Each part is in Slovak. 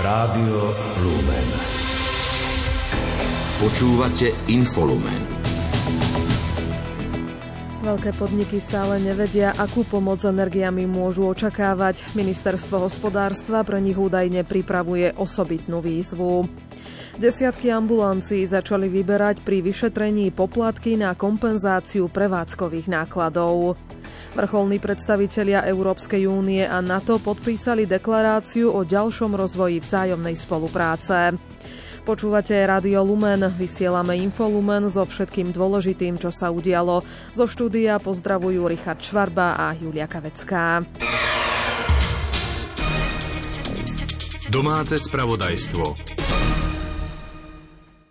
Rádio Lumen. Počúvate Infolumen. Veľké podniky stále nevedia, akú pomoc energiami môžu očakávať. Ministerstvo hospodárstva pre nich údajne pripravuje osobitnú výzvu. Desiatky ambulancií začali vyberať pri vyšetrení poplatky na kompenzáciu prevádzkových nákladov. Vrcholní predstavitelia Európskej únie a NATO podpísali deklaráciu o ďalšom rozvoji vzájomnej spolupráce. Počúvate Radio Lumen, vysielame Infolumen so všetkým dôležitým, čo sa udialo. Zo štúdia pozdravujú Richard Švarba a Julia Kavecká. Domáce spravodajstvo.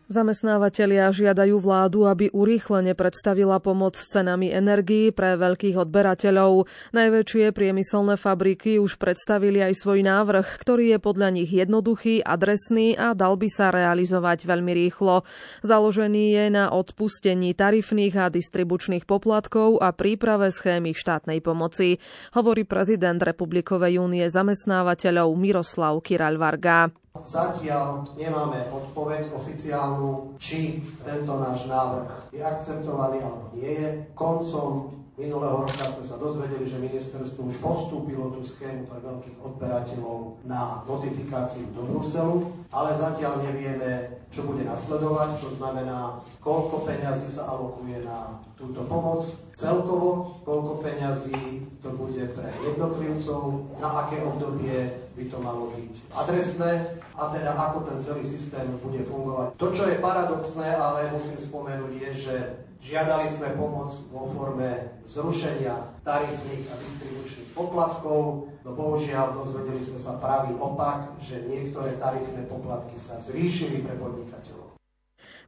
Zamestnávateľia žiadajú vládu, aby urýchlene predstavila pomoc s cenami energií pre veľkých odberateľov. Najväčšie priemyselné fabriky už predstavili aj svoj návrh, ktorý je podľa nich jednoduchý, adresný a dal by sa realizovať veľmi rýchlo. Založený je na odpustení tarifných a distribučných poplatkov a príprave schémy štátnej pomoci, hovorí prezident Republikovej únie zamestnávateľov Miroslav Kiraľ-Varga. Zatiaľ nemáme odpoveď oficiálnu, či tento náš návrh je akceptovaný alebo nie je. Koncom minulého roka sme sa dozvedeli, že ministerstvo už postúpilo tú schému pre veľkých odberateľov na notifikáciu do Bruselu, ale zatiaľ nevieme, čo bude nasledovať. To znamená, koľko peňazí sa alokuje na túto pomoc celkovo, koľko peňazí to bude pre jednotlivcov, na aké obdobie by to malo byť adresné a teda ako ten celý systém bude fungovať. To, čo je paradoxné, ale musím spomenúť, je, že žiadali sme pomoc vo forme zrušenia tarifných a distribučných poplatkov, no bohužiaľ dozvedeli sme sa pravý opak, že niektoré tarifné poplatky sa zvýšili pre podnikateľov.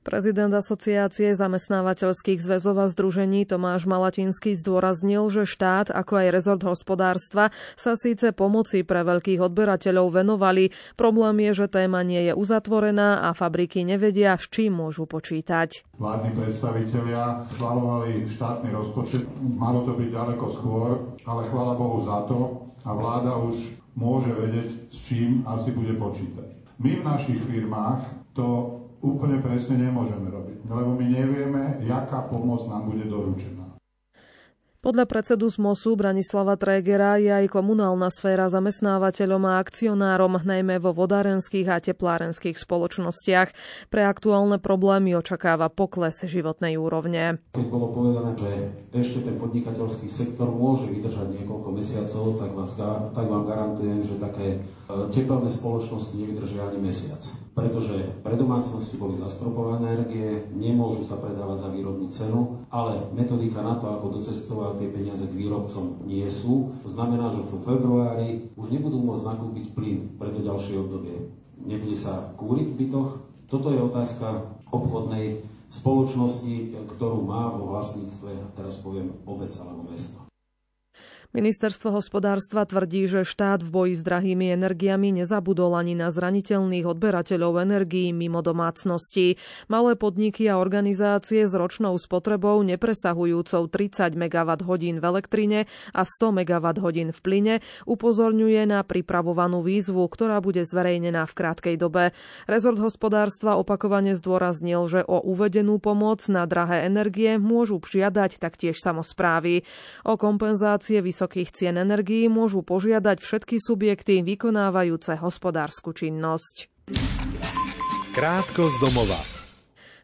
Prezident Asociácie zamestnávateľských zväzov a združení Tomáš Malatinský zdôraznil, že štát, ako aj rezort hospodárstva, sa síce pomoci pre veľkých odberateľov venovali. Problém je, že téma nie je uzatvorená a fabriky nevedia, s čím môžu počítať. Vládni predstavitelia schvalovali štátny rozpočet, malo to byť ďaleko skôr, ale chvála Bohu za to a vláda už môže vedieť, s čím asi bude počítať. My v našich firmách to úplne presne nemôžeme robiť, lebo my nevieme, jaká pomoc nám bude doručená. Podľa predsedu ZMOSu Branislava Tregera je aj komunálna sféra zamestnávateľom a akcionárom, najmä vo vodárenských a teplárenských spoločnostiach. Pre aktuálne problémy očakáva pokles životnej úrovne. Keď bolo povedané, že ešte ten podnikateľský sektor môže vydržať niekoľko mesiacov, tak, vás, tak vám garantujem, že také e, tepelné spoločnosti nevydržia ani mesiac pretože pre domácnosti boli zastropované energie, nemôžu sa predávať za výrobnú cenu, ale metodika na to, ako docestovať tie peniaze k výrobcom, nie sú. To znamená, že v februári už nebudú môcť nakúpiť plyn pre to ďalšie obdobie. Nebude sa kúriť v bytoch. Toto je otázka obchodnej spoločnosti, ktorú má vo vlastníctve, teraz poviem, obec alebo mesto. Ministerstvo hospodárstva tvrdí, že štát v boji s drahými energiami nezabudol ani na zraniteľných odberateľov energií mimo domácnosti. Malé podniky a organizácie s ročnou spotrebou nepresahujúcou 30 MWh v elektrine a 100 MWh v plyne upozorňuje na pripravovanú výzvu, ktorá bude zverejnená v krátkej dobe. Rezort hospodárstva opakovane zdôraznil, že o uvedenú pomoc na drahé energie môžu žiadať taktiež samozprávy. O kompenzácie vysokých vysokých cien energií môžu požiadať všetky subjekty vykonávajúce hospodárskú činnosť. Krátko z domova.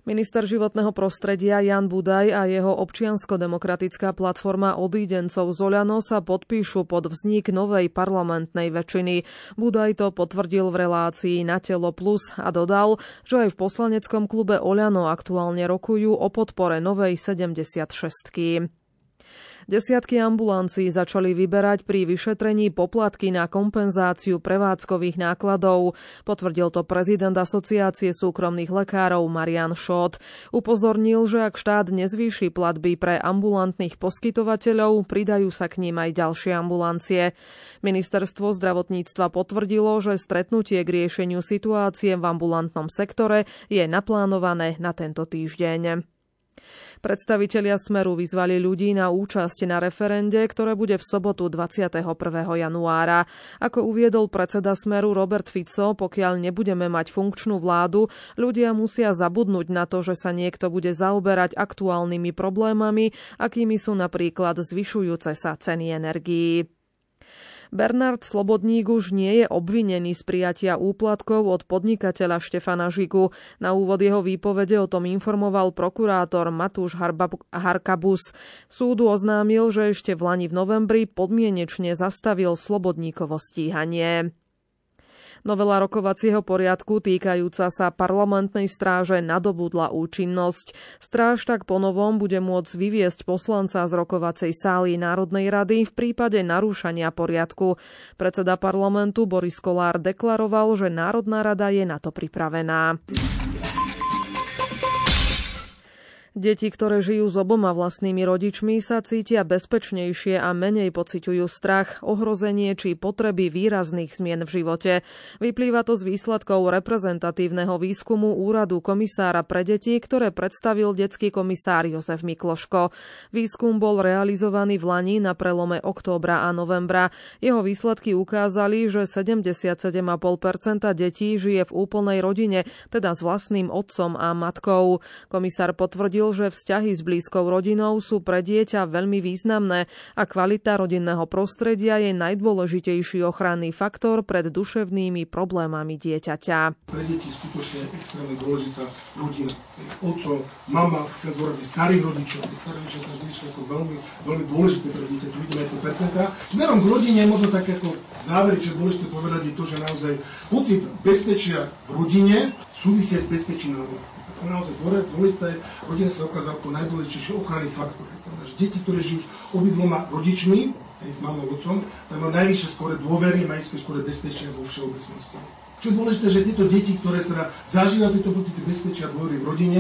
Minister životného prostredia Jan Budaj a jeho občiansko-demokratická platforma odídencov z Oľano sa podpíšu pod vznik novej parlamentnej väčšiny. Budaj to potvrdil v relácii na telo plus a dodal, že aj v poslaneckom klube Oľano aktuálne rokujú o podpore novej 76. Desiatky ambulancií začali vyberať pri vyšetrení poplatky na kompenzáciu prevádzkových nákladov. Potvrdil to prezident Asociácie súkromných lekárov Marian Šot. Upozornil, že ak štát nezvýši platby pre ambulantných poskytovateľov, pridajú sa k ním aj ďalšie ambulancie. Ministerstvo zdravotníctva potvrdilo, že stretnutie k riešeniu situácie v ambulantnom sektore je naplánované na tento týždeň. Predstavitelia Smeru vyzvali ľudí na účasť na referende, ktoré bude v sobotu 21. januára. Ako uviedol predseda Smeru Robert Fico, pokiaľ nebudeme mať funkčnú vládu, ľudia musia zabudnúť na to, že sa niekto bude zaoberať aktuálnymi problémami, akými sú napríklad zvyšujúce sa ceny energií. Bernard Slobodník už nie je obvinený z prijatia úplatkov od podnikateľa Štefana Žigu. Na úvod jeho výpovede o tom informoval prokurátor Matúš Harkabus. Súdu oznámil, že ešte v Lani v novembri podmienečne zastavil Slobodníkovo stíhanie. Novela rokovacieho poriadku týkajúca sa parlamentnej stráže nadobudla účinnosť. Stráž tak ponovom bude môcť vyviesť poslanca z rokovacej sály Národnej rady v prípade narúšania poriadku. Predseda parlamentu Boris Kolár deklaroval, že Národná rada je na to pripravená. Deti, ktoré žijú s oboma vlastnými rodičmi, sa cítia bezpečnejšie a menej pociťujú strach, ohrozenie či potreby výrazných zmien v živote. Vyplýva to z výsledkov reprezentatívneho výskumu Úradu komisára pre deti, ktoré predstavil detský komisár Jozef Mikloško. Výskum bol realizovaný v Lani na prelome októbra a novembra. Jeho výsledky ukázali, že 77,5% detí žije v úplnej rodine, teda s vlastným otcom a matkou. Komisár potvrdil, že vzťahy s blízkou rodinou sú pre dieťa veľmi významné a kvalita rodinného prostredia je najdôležitejší ochranný faktor pred duševnými problémami dieťaťa. Pre deti skutočne extrémne dôležitá rodina. Oco, mama, chcem zdôraziť starých rodičov. Starí rodičia každý sú ako veľmi, veľmi dôležité pre dieťa. Tu vidíme aj to percentá. Smerom k rodine možno tak ako záver, čo je dôležité povedať, je to, že naozaj pocit bezpečia v rodine súvisia s bezpečím na sa naozaj dôležité, rodina sa ukázala ako najdôležitejší ochranný faktor. Deti, ktoré žijú s obidvoma rodičmi, aj s a otcom, tam majú najvyššie skore dôvery, majú skore bezpečia vo všeobecnosti. Čo je dôležité, že tieto deti, ktoré teda zažívajú tieto pocity bezpečia a dôvery v rodine,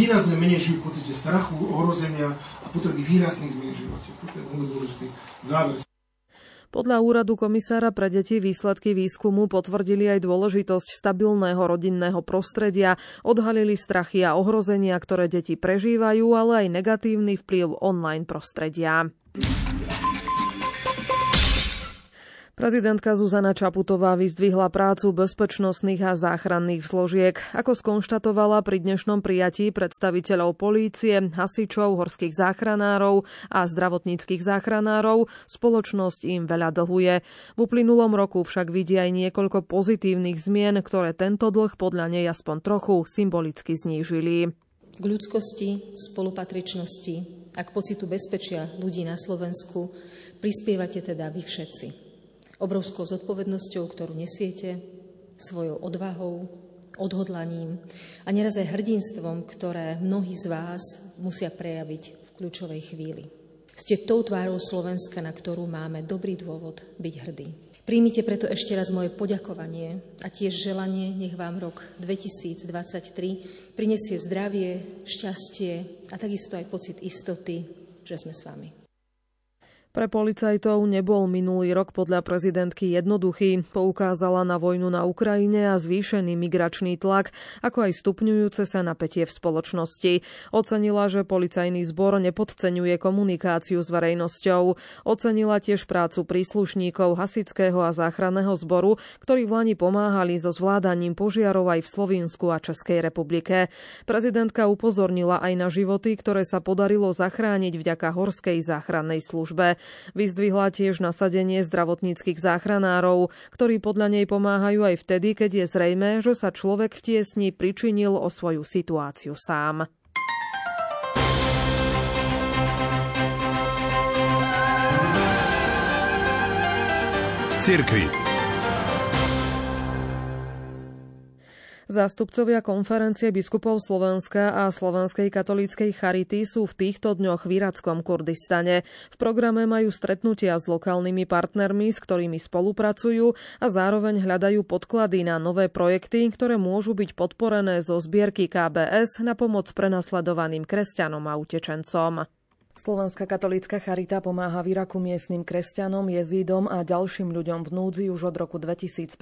výrazne menej žijú v pocite strachu, ohrozenia a potreby výrazných zmien v živote. Toto je veľmi dôležitý záver. Podľa úradu komisára pre deti výsledky výskumu potvrdili aj dôležitosť stabilného rodinného prostredia, odhalili strachy a ohrozenia, ktoré deti prežívajú, ale aj negatívny vplyv online prostredia. Prezidentka Zuzana Čaputová vyzdvihla prácu bezpečnostných a záchranných zložiek. Ako skonštatovala pri dnešnom prijatí predstaviteľov polície, hasičov, horských záchranárov a zdravotníckých záchranárov, spoločnosť im veľa dlhuje. V uplynulom roku však vidí aj niekoľko pozitívnych zmien, ktoré tento dlh podľa nej aspoň trochu symbolicky znížili. K ľudskosti, spolupatričnosti a k pocitu bezpečia ľudí na Slovensku prispievate teda vy všetci obrovskou zodpovednosťou, ktorú nesiete, svojou odvahou, odhodlaním a neraz aj hrdinstvom, ktoré mnohí z vás musia prejaviť v kľúčovej chvíli. Ste tou tvárou Slovenska, na ktorú máme dobrý dôvod byť hrdí. Príjmite preto ešte raz moje poďakovanie a tiež želanie, nech vám rok 2023 prinesie zdravie, šťastie a takisto aj pocit istoty, že sme s vami. Pre policajtov nebol minulý rok podľa prezidentky jednoduchý. Poukázala na vojnu na Ukrajine a zvýšený migračný tlak, ako aj stupňujúce sa napätie v spoločnosti. Ocenila, že policajný zbor nepodceňuje komunikáciu s verejnosťou. Ocenila tiež prácu príslušníkov hasického a záchranného zboru, ktorí v Lani pomáhali so zvládaním požiarov aj v Slovensku a Českej republike. Prezidentka upozornila aj na životy, ktoré sa podarilo zachrániť vďaka horskej záchrannej službe. Vyzdvihla tiež nasadenie zdravotníckých záchranárov, ktorí podľa nej pomáhajú aj vtedy, keď je zrejme, že sa človek v tiesni pričinil o svoju situáciu sám. Z. Zástupcovia konferencie biskupov Slovenska a Slovenskej katolíckej charity sú v týchto dňoch v Irackom Kurdistane. V programe majú stretnutia s lokálnymi partnermi, s ktorými spolupracujú a zároveň hľadajú podklady na nové projekty, ktoré môžu byť podporené zo zbierky KBS na pomoc prenasledovaným kresťanom a utečencom. Slovenská katolícka charita pomáha v Iraku miestnym kresťanom, jezídom a ďalším ľuďom v núdzi už od roku 2015.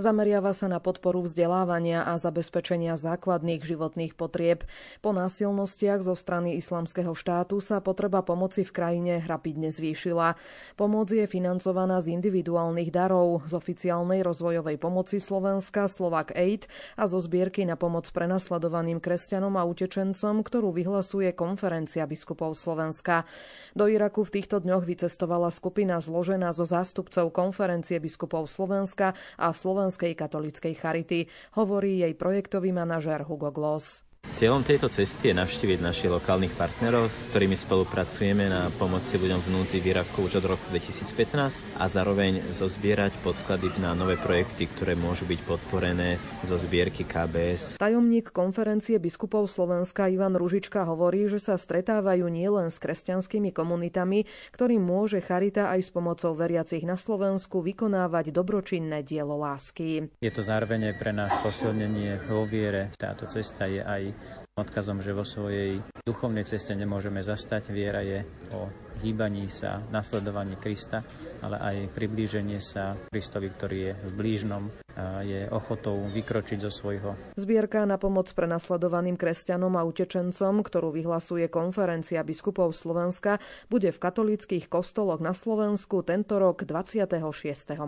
Zameriava sa na podporu vzdelávania a zabezpečenia základných životných potrieb. Po násilnostiach zo strany islamského štátu sa potreba pomoci v krajine rapidne zvýšila. Pomoc je financovaná z individuálnych darov, z oficiálnej rozvojovej pomoci Slovenska Slovak Aid a zo zbierky na pomoc prenasledovaným kresťanom a utečencom, ktorú vyhlasuje konferencia biskupov Slovenska. Do Iraku v týchto dňoch vycestovala skupina zložená zo zástupcov konferencie biskupov Slovenska a Slovenskej katolíckej charity, hovorí jej projektový manažer Hugo Gloss. Cieľom tejto cesty je navštíviť našich lokálnych partnerov, s ktorými spolupracujeme na pomoci ľuďom v núdzi v Iraku už od roku 2015 a zároveň zozbierať podklady na nové projekty, ktoré môžu byť podporené zo zbierky KBS. Tajomník konferencie biskupov Slovenska Ivan Ružička hovorí, že sa stretávajú nielen s kresťanskými komunitami, ktorým môže Charita aj s pomocou veriacich na Slovensku vykonávať dobročinné dielo lásky. Je to zároveň pre nás posilnenie vo viere. Táto cesta je aj odkazom, že vo svojej duchovnej ceste nemôžeme zastať. Viera je o hýbaní sa, nasledovaní Krista, ale aj priblíženie sa Kristovi, ktorý je v blížnom, a je ochotou vykročiť zo svojho. Zbierka na pomoc pre nasledovaným kresťanom a utečencom, ktorú vyhlasuje konferencia biskupov Slovenska, bude v katolických kostoloch na Slovensku tento rok 26.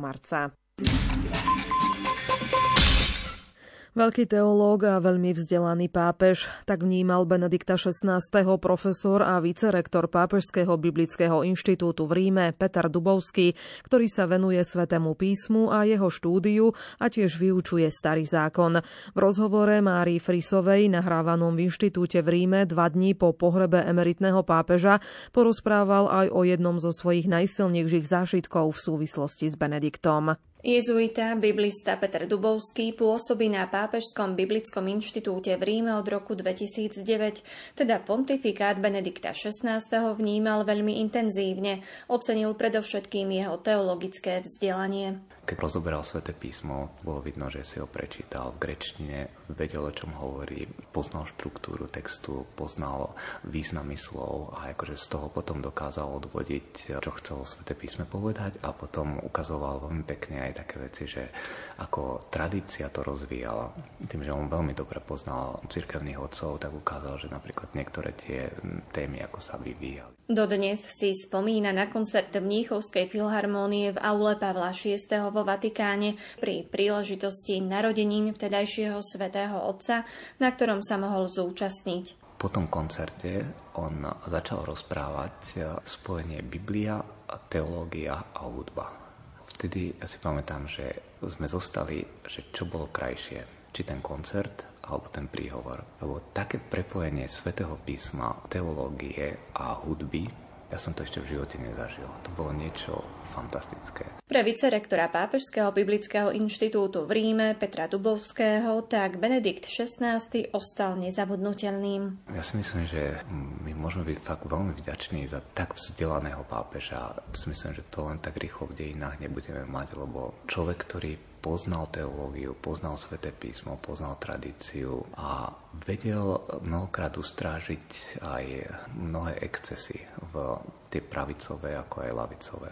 marca. Veľký teológ a veľmi vzdelaný pápež, tak vnímal Benedikta XVI. profesor a vicerektor Pápežského biblického inštitútu v Ríme Peter Dubovský, ktorý sa venuje Svetému písmu a jeho štúdiu a tiež vyučuje Starý zákon. V rozhovore Márii Frisovej, nahrávanom v inštitúte v Ríme dva dní po pohrebe emeritného pápeža, porozprával aj o jednom zo svojich najsilnejších zážitkov v súvislosti s Benediktom. Jezuita, biblista Peter Dubovský pôsobí na Pápežskom biblickom inštitúte v Ríme od roku 2009, teda pontifikát Benedikta XVI. vnímal veľmi intenzívne, ocenil predovšetkým jeho teologické vzdelanie. Keď rozoberal sväté písmo, bolo vidno, že si ho prečítal v grečtine, vedel, o čom hovorí, poznal štruktúru textu, poznal významy slov a akože z toho potom dokázal odvodiť, čo chcelo sväté písme povedať a potom ukazoval veľmi pekne aj také veci, že ako tradícia to rozvíjala. Tým, že on veľmi dobre poznal cirkevných odcov, tak ukázal, že napríklad niektoré tie témy ako sa vyvíjali. Dodnes si spomína na koncert v Mníchovskej filharmónie v aule Pavla VI. Vo Vatikáne pri príležitosti narodenín vtedajšieho svätého Otca, na ktorom sa mohol zúčastniť. Po tom koncerte on začal rozprávať spojenie Biblia, teológia a hudba. Vtedy ja si pamätám, že sme zostali, že čo bolo krajšie. Či ten koncert, alebo ten príhovor. Lebo také prepojenie svätého písma, teológie a hudby, ja som to ešte v živote nezažil. To bolo niečo fantastické. Pre vicerektora Pápežského biblického inštitútu v Ríme Petra Dubovského tak Benedikt XVI ostal nezabudnutelným. Ja si myslím, že my môžeme byť fakt veľmi vďační za tak vzdelaného pápeža. Si myslím, že to len tak rýchlo v dejinách nebudeme mať, lebo človek, ktorý poznal teológiu, poznal sväté písmo, poznal tradíciu a vedel mnohokrát ustrážiť aj mnohé excesy v tie pravicové ako aj lavicové.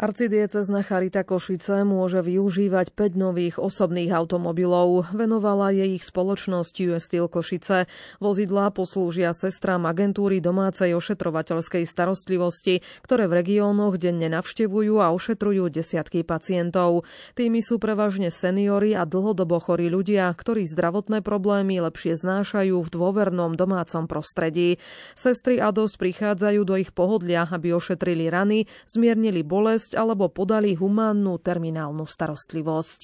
Arcidiecezna Charita Košice môže využívať 5 nových osobných automobilov. Venovala je ich spoločnosť US Steel Košice. Vozidlá poslúžia sestrám agentúry domácej ošetrovateľskej starostlivosti, ktoré v regiónoch denne navštevujú a ošetrujú desiatky pacientov. Tými sú prevažne seniory a dlhodobo chorí ľudia, ktorí zdravotné problémy lepšie znášajú v dôvernom domácom prostredí. Sestry a dosť prichádzajú do ich pohodlia, aby ošetrili rany, zmiernili bolesť alebo podali humánnu terminálnu starostlivosť.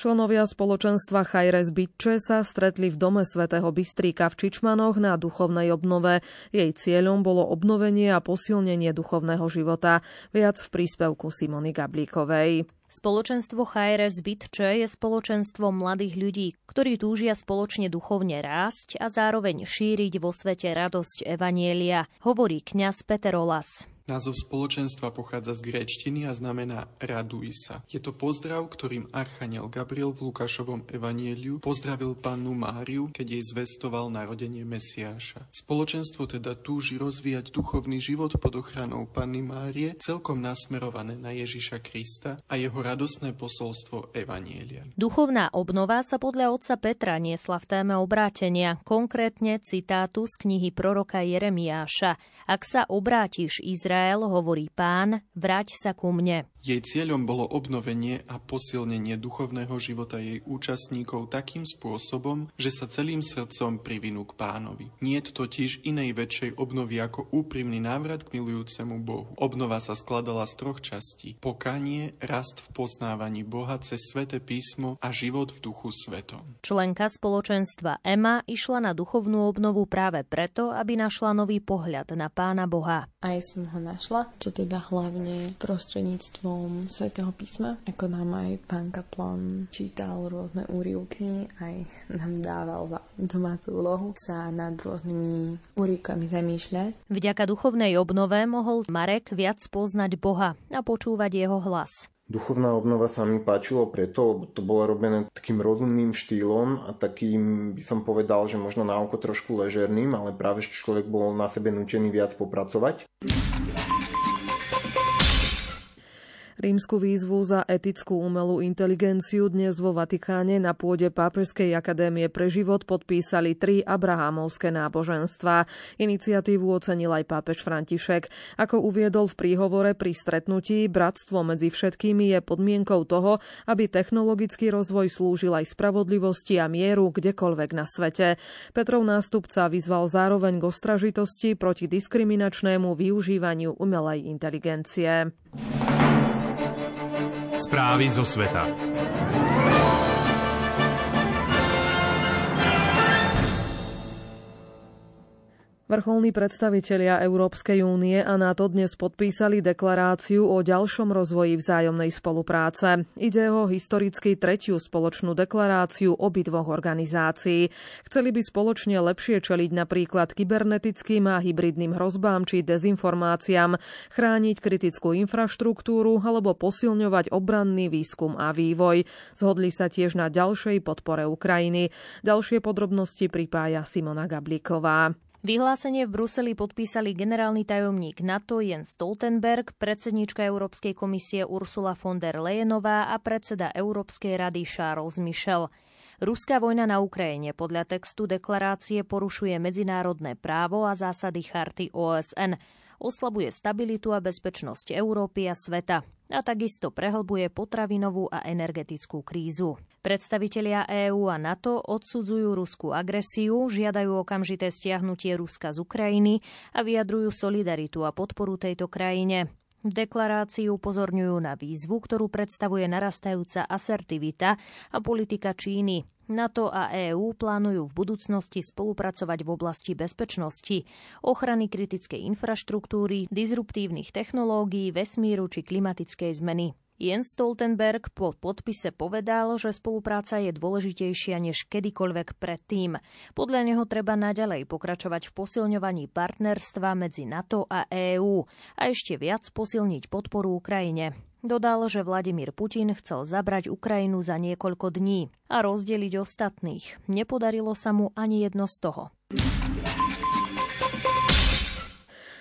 Členovia spoločenstva Chajres Bytče sa stretli v dome svätého Bystríka v Čičmanoch na duchovnej obnove. Jej cieľom bolo obnovenie a posilnenie duchovného života. Viac v príspevku Simony Gablíkovej. Spoločenstvo HRS Bytče je spoločenstvo mladých ľudí, ktorí túžia spoločne duchovne rásť a zároveň šíriť vo svete radosť Evanielia, hovorí kňaz Peter Olas. Názov spoločenstva pochádza z gréčtiny a znamená raduj sa. Je to pozdrav, ktorým Archaniel Gabriel v Lukášovom evanieliu pozdravil pannu Máriu, keď jej zvestoval narodenie Mesiáša. Spoločenstvo teda túži rozvíjať duchovný život pod ochranou panny Márie, celkom nasmerované na Ježiša Krista a jeho radosné posolstvo evanielia. Duchovná obnova sa podľa otca Petra niesla v téme obrátenia, konkrétne citátu z knihy proroka Jeremiáša. Ak sa obrátiš Izrael, hovorí pán, vráť sa ku mne. Jej cieľom bolo obnovenie a posilnenie duchovného života jej účastníkov takým spôsobom, že sa celým srdcom privinú k pánovi. Nie totiž inej väčšej obnovy ako úprimný návrat k milujúcemu Bohu. Obnova sa skladala z troch častí. Pokanie, rast v poznávaní Boha cez sväté písmo a život v duchu svetom. Členka spoločenstva Ema išla na duchovnú obnovu práve preto, aby našla nový pohľad na pána Boha. Aj som ho našla, čo teda hlavne prostredníctvom svätého písma, ako nám aj pán Kaplan čítal rôzne úrivky, aj nám dával za domácu úlohu sa nad rôznymi úrivkami zamýšľať. Vďaka duchovnej obnove mohol Marek viac poznať Boha a počúvať jeho hlas. Duchovná obnova sa mi páčilo preto, lebo to bolo robené takým rozumným štýlom a takým, by som povedal, že možno na oko trošku ležerným, ale práve že človek bol na sebe nutený viac popracovať. Rímsku výzvu za etickú umelú inteligenciu dnes vo Vatikáne na pôde Pápežskej akadémie pre život podpísali tri abrahámovské náboženstva. Iniciatívu ocenil aj pápež František. Ako uviedol v príhovore pri stretnutí, bratstvo medzi všetkými je podmienkou toho, aby technologický rozvoj slúžil aj spravodlivosti a mieru kdekoľvek na svete. Petrov nástupca vyzval zároveň k ostražitosti proti diskriminačnému využívaniu umelej inteligencie. Správy zo sveta. Vrcholní predstavitelia Európskej únie a NATO dnes podpísali deklaráciu o ďalšom rozvoji vzájomnej spolupráce. Ide o historicky tretiu spoločnú deklaráciu obidvoch organizácií. Chceli by spoločne lepšie čeliť napríklad kybernetickým a hybridným hrozbám či dezinformáciám, chrániť kritickú infraštruktúru alebo posilňovať obranný výskum a vývoj. Zhodli sa tiež na ďalšej podpore Ukrajiny. Ďalšie podrobnosti pripája Simona Gablíková. Vyhlásenie v Bruseli podpísali generálny tajomník NATO Jens Stoltenberg, predsednička Európskej komisie Ursula von der Leyenová a predseda Európskej rady Charles Michel. Ruská vojna na Ukrajine podľa textu deklarácie porušuje medzinárodné právo a zásady charty OSN oslabuje stabilitu a bezpečnosť Európy a sveta a takisto prehlbuje potravinovú a energetickú krízu. Predstavitelia EÚ a NATO odsudzujú ruskú agresiu, žiadajú okamžité stiahnutie Ruska z Ukrajiny a vyjadrujú solidaritu a podporu tejto krajine. V deklarácii upozorňujú na výzvu, ktorú predstavuje narastajúca asertivita a politika Číny. NATO a EÚ plánujú v budúcnosti spolupracovať v oblasti bezpečnosti, ochrany kritickej infraštruktúry, disruptívnych technológií, vesmíru či klimatickej zmeny. Jens Stoltenberg po podpise povedal, že spolupráca je dôležitejšia než kedykoľvek predtým. Podľa neho treba naďalej pokračovať v posilňovaní partnerstva medzi NATO a EÚ a ešte viac posilniť podporu Ukrajine. Dodal, že Vladimír Putin chcel zabrať Ukrajinu za niekoľko dní a rozdeliť ostatných. Nepodarilo sa mu ani jedno z toho.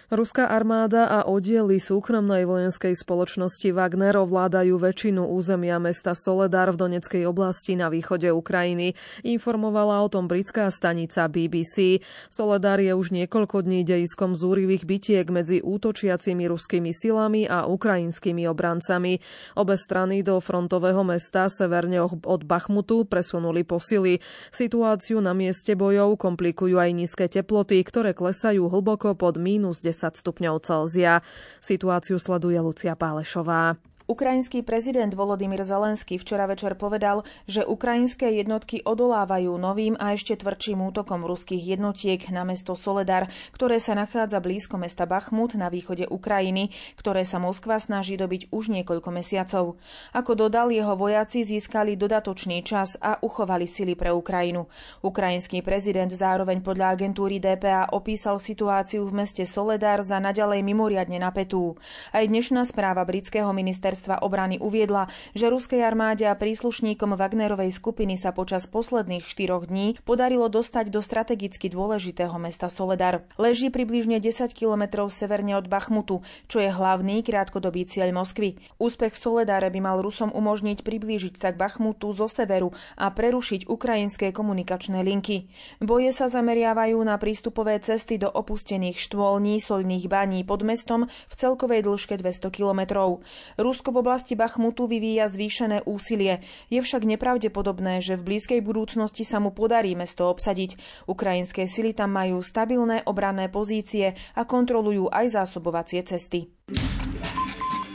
Ruská armáda a oddiely súkromnej vojenskej spoločnosti Wagner ovládajú väčšinu územia mesta Soledar v Doneckej oblasti na východe Ukrajiny. Informovala o tom britská stanica BBC. Soledar je už niekoľko dní dejiskom zúrivých bitiek medzi útočiacimi ruskými silami a ukrajinskými obrancami. Obe strany do frontového mesta severne od Bachmutu presunuli posily. Situáciu na mieste bojov komplikujú aj nízke teploty, ktoré klesajú hlboko pod mínus 10 10 stupňov Celzia. Situáciu sleduje Lucia Pálešová. Ukrajinský prezident Volodymyr Zelenský včera večer povedal, že ukrajinské jednotky odolávajú novým a ešte tvrdším útokom ruských jednotiek na mesto Soledar, ktoré sa nachádza blízko mesta Bachmut na východe Ukrajiny, ktoré sa Moskva snaží dobiť už niekoľko mesiacov. Ako dodal, jeho vojaci získali dodatočný čas a uchovali sily pre Ukrajinu. Ukrajinský prezident zároveň podľa agentúry DPA opísal situáciu v meste Soledar za naďalej mimoriadne napätú. Aj dnešná správa britského ministerstva ministerstva obrany uviedla, že ruskej armáde a príslušníkom Wagnerovej skupiny sa počas posledných štyroch dní podarilo dostať do strategicky dôležitého mesta Soledar. Leží približne 10 kilometrov severne od Bachmutu, čo je hlavný krátkodobý cieľ Moskvy. Úspech v Soledare by mal Rusom umožniť priblížiť sa k Bachmutu zo severu a prerušiť ukrajinské komunikačné linky. Boje sa zameriavajú na prístupové cesty do opustených štôlní solných baní pod mestom v celkovej dĺžke 200 kilometrov. Rusko Rusko v oblasti Bachmutu vyvíja zvýšené úsilie. Je však nepravdepodobné, že v blízkej budúcnosti sa mu podarí mesto obsadiť. Ukrajinské sily tam majú stabilné obranné pozície a kontrolujú aj zásobovacie cesty.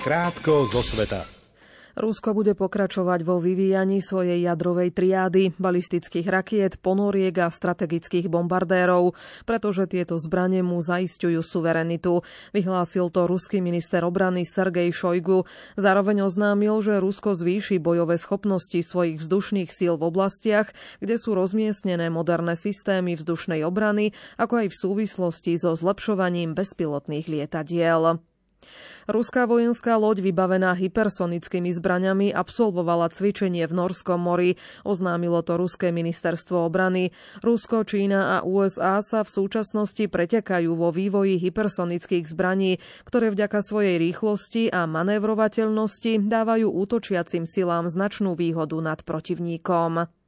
Krátko zo sveta. Rusko bude pokračovať vo vyvíjaní svojej jadrovej triády, balistických rakiet, ponoriek a strategických bombardérov, pretože tieto zbranie mu zaistujú suverenitu. Vyhlásil to ruský minister obrany Sergej Šojgu. Zároveň oznámil, že Rusko zvýši bojové schopnosti svojich vzdušných síl v oblastiach, kde sú rozmiestnené moderné systémy vzdušnej obrany, ako aj v súvislosti so zlepšovaním bezpilotných lietadiel. Ruská vojenská loď vybavená hypersonickými zbraňami absolvovala cvičenie v Norskom mori, oznámilo to ruské ministerstvo obrany. Rusko, Čína a USA sa v súčasnosti pretekajú vo vývoji hypersonických zbraní, ktoré vďaka svojej rýchlosti a manévrovateľnosti dávajú útočiacim silám značnú výhodu nad protivníkom.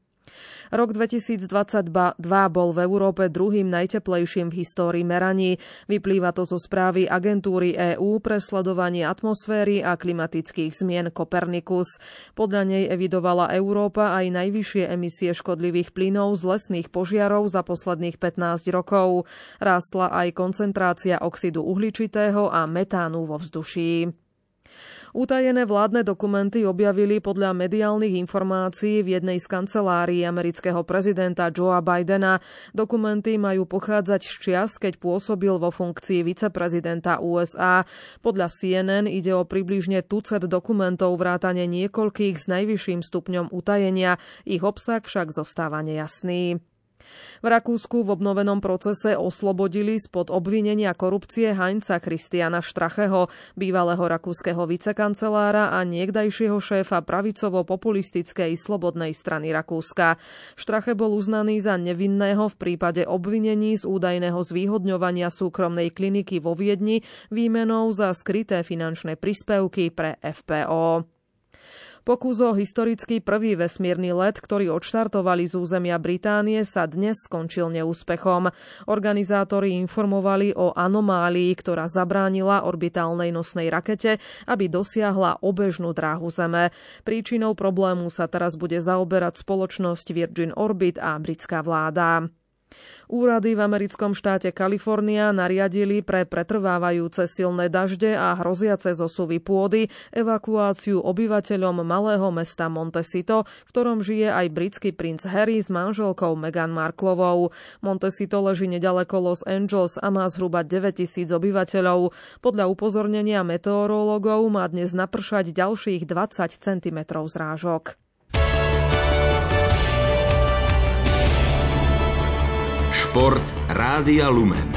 Rok 2022 bol v Európe druhým najteplejším v histórii meraní. Vyplýva to zo správy agentúry EÚ pre sledovanie atmosféry a klimatických zmien Kopernikus. Podľa nej evidovala Európa aj najvyššie emisie škodlivých plynov z lesných požiarov za posledných 15 rokov. Rástla aj koncentrácia oxidu uhličitého a metánu vo vzduší. Utajené vládne dokumenty objavili podľa mediálnych informácií v jednej z kancelárií amerického prezidenta Joea Bidena. Dokumenty majú pochádzať z čias, keď pôsobil vo funkcii viceprezidenta USA. Podľa CNN ide o približne tucet dokumentov vrátane niekoľkých s najvyšším stupňom utajenia. Ich obsah však zostáva nejasný. V Rakúsku v obnovenom procese oslobodili spod obvinenia korupcie Heinza Christiana Štracheho, bývalého rakúskeho vicekancelára a niekdajšieho šéfa pravicovo-populistickej slobodnej strany Rakúska. Štrache bol uznaný za nevinného v prípade obvinení z údajného zvýhodňovania súkromnej kliniky vo Viedni výmenou za skryté finančné príspevky pre FPO. Pokus o historický prvý vesmírny let, ktorý odštartovali z územia Británie, sa dnes skončil neúspechom. Organizátori informovali o anomálii, ktorá zabránila orbitálnej nosnej rakete, aby dosiahla obežnú dráhu Zeme. Príčinou problému sa teraz bude zaoberať spoločnosť Virgin Orbit a britská vláda. Úrady v americkom štáte Kalifornia nariadili pre pretrvávajúce silné dažde a hroziace zosuvy pôdy evakuáciu obyvateľom malého mesta Montecito, v ktorom žije aj britský princ Harry s manželkou Meghan Marklovou. Montecito leží nedaleko Los Angeles a má zhruba 9000 obyvateľov. Podľa upozornenia meteorológov má dnes napršať ďalších 20 cm zrážok. Šport Rádia Lumen.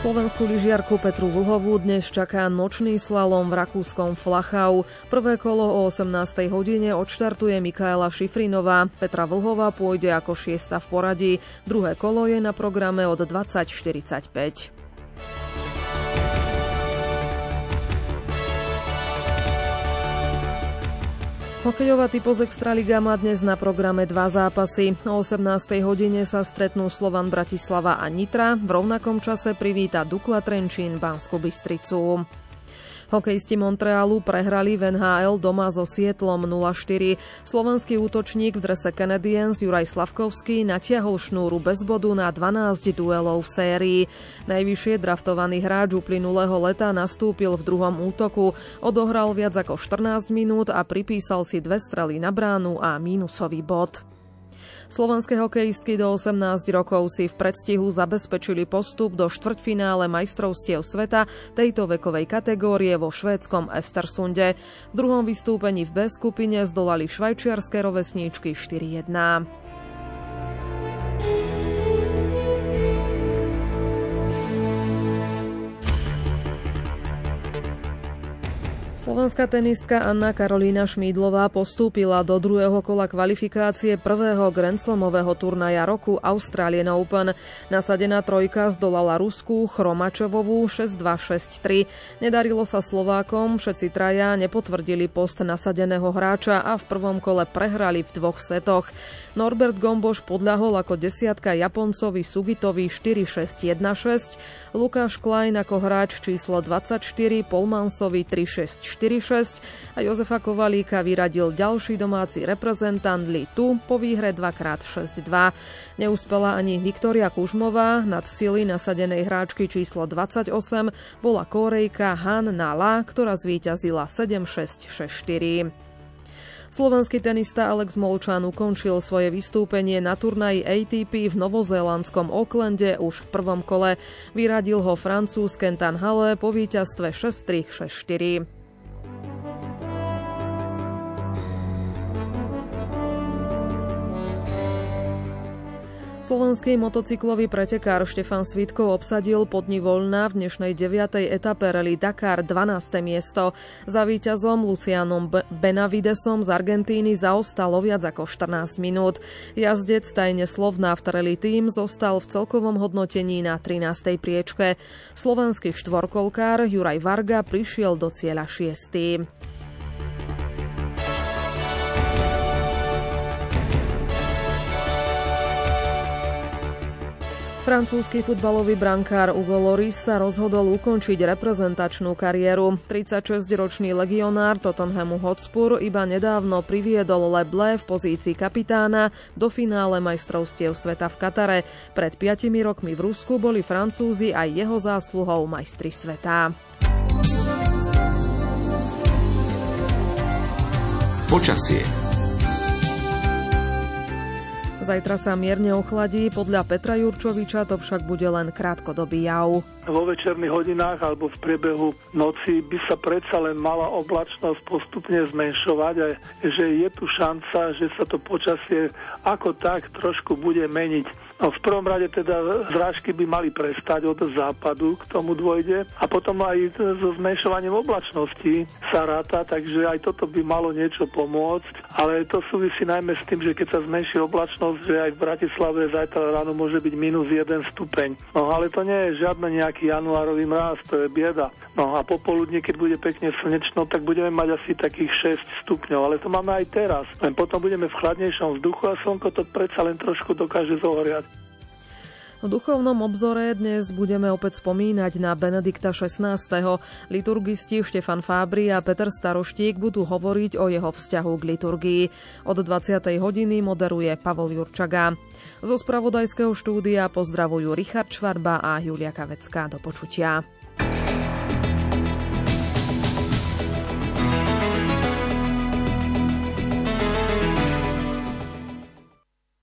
Slovenskú lyžiarku Petru Vlhovú dnes čaká nočný slalom v rakúskom Flachau. Prvé kolo o 18. hodine odštartuje Mikaela Šifrinová. Petra Vlhová pôjde ako šiesta v poradí. Druhé kolo je na programe od 20.45. Hokejová typoz Extraliga má dnes na programe dva zápasy. O 18. hodine sa stretnú Slovan Bratislava a Nitra. V rovnakom čase privíta Dukla Trenčín Banskú Bystricu. Hokejisti Montrealu prehrali v NHL doma so Sietlom 0-4. Slovenský útočník v drese Canadiens Juraj Slavkovský natiahol šnúru bez bodu na 12 duelov v sérii. Najvyššie draftovaný hráč uplynulého leta nastúpil v druhom útoku, odohral viac ako 14 minút a pripísal si dve strely na bránu a mínusový bod. Slovenské hokejistky do 18 rokov si v predstihu zabezpečili postup do štvrťfinále majstrovstiev sveta tejto vekovej kategórie vo švédskom Estersunde. V druhom vystúpení v B skupine zdolali švajčiarske rovesníčky 4-1. Slovenská tenistka Anna Karolína Šmídlová postúpila do druhého kola kvalifikácie prvého Grand Slamového turnaja roku Australian Open. Nasadená trojka zdolala Rusku Chromačovovú 6-2-6-3. Nedarilo sa Slovákom, všetci traja nepotvrdili post nasadeného hráča a v prvom kole prehrali v dvoch setoch. Norbert Gomboš podľahol ako desiatka Japoncovi Sugitovi 4-6-1-6, Lukáš Klein ako hráč číslo 24 Polmansovi 3-6 4-6 a Jozefa Kovalíka vyradil ďalší domáci reprezentant Li Tu po výhre 2x6-2. Neúspela ani Viktoria Kužmová, nad sily nasadenej hráčky číslo 28 bola Korejka Han Nala, ktorá zvíťazila 7-6-6-4. Slovenský tenista Alex Molčan ukončil svoje vystúpenie na turnaji ATP v novozélandskom Aucklande už v prvom kole. Vyradil ho francúz Kentan Halle po víťazstve 6-3, 6-4. Slovenský motocyklový pretekár Štefan Svitkov obsadil podni voľná v dnešnej 9. etape Rally Dakar 12. miesto. Za víťazom Lucianom Benavidesom z Argentíny zaostalo viac ako 14 minút. Jazdec tajne Slovná v Rally Team zostal v celkovom hodnotení na 13. priečke. Slovenský štvorkolkár Juraj Varga prišiel do cieľa 6. Francúzsky futbalový brankár Ugo Loris sa rozhodol ukončiť reprezentačnú kariéru. 36-ročný legionár Tottenhamu Hotspur iba nedávno priviedol Leble v pozícii kapitána do finále majstrovstiev sveta v Katare. Pred 5 rokmi v Rusku boli Francúzi aj jeho zásluhou majstri sveta. Počasie Zajtra sa mierne ochladí, podľa Petra Jurčoviča to však bude len krátkodobý jav. Vo večerných hodinách alebo v priebehu noci by sa predsa len mala oblačnosť postupne zmenšovať a že je tu šanca, že sa to počasie ako tak trošku bude meniť. No v prvom rade teda zrážky by mali prestať od západu, k tomu dôjde a potom aj so zmenšovaním oblačnosti sa ráta, takže aj toto by malo niečo pomôcť, ale to súvisí najmä s tým, že keď sa zmenší oblačnosť, že aj v Bratislave zajtra ráno môže byť minus 1 stupeň. No ale to nie je žiadny nejaký januárový mráz, to je bieda. No a popoludne, keď bude pekne slnečno, tak budeme mať asi takých 6 stupňov, ale to máme aj teraz. Len potom budeme v chladnejšom vzduchu a slnko to predsa len trošku dokáže zohriať. V duchovnom obzore dnes budeme opäť spomínať na Benedikta XVI. Liturgisti Štefan Fábri a Peter Staroštík budú hovoriť o jeho vzťahu k liturgii. Od 20. hodiny moderuje Pavol Jurčaga. Zo spravodajského štúdia pozdravujú Richard Švarba a Julia Kavecká. Do počutia.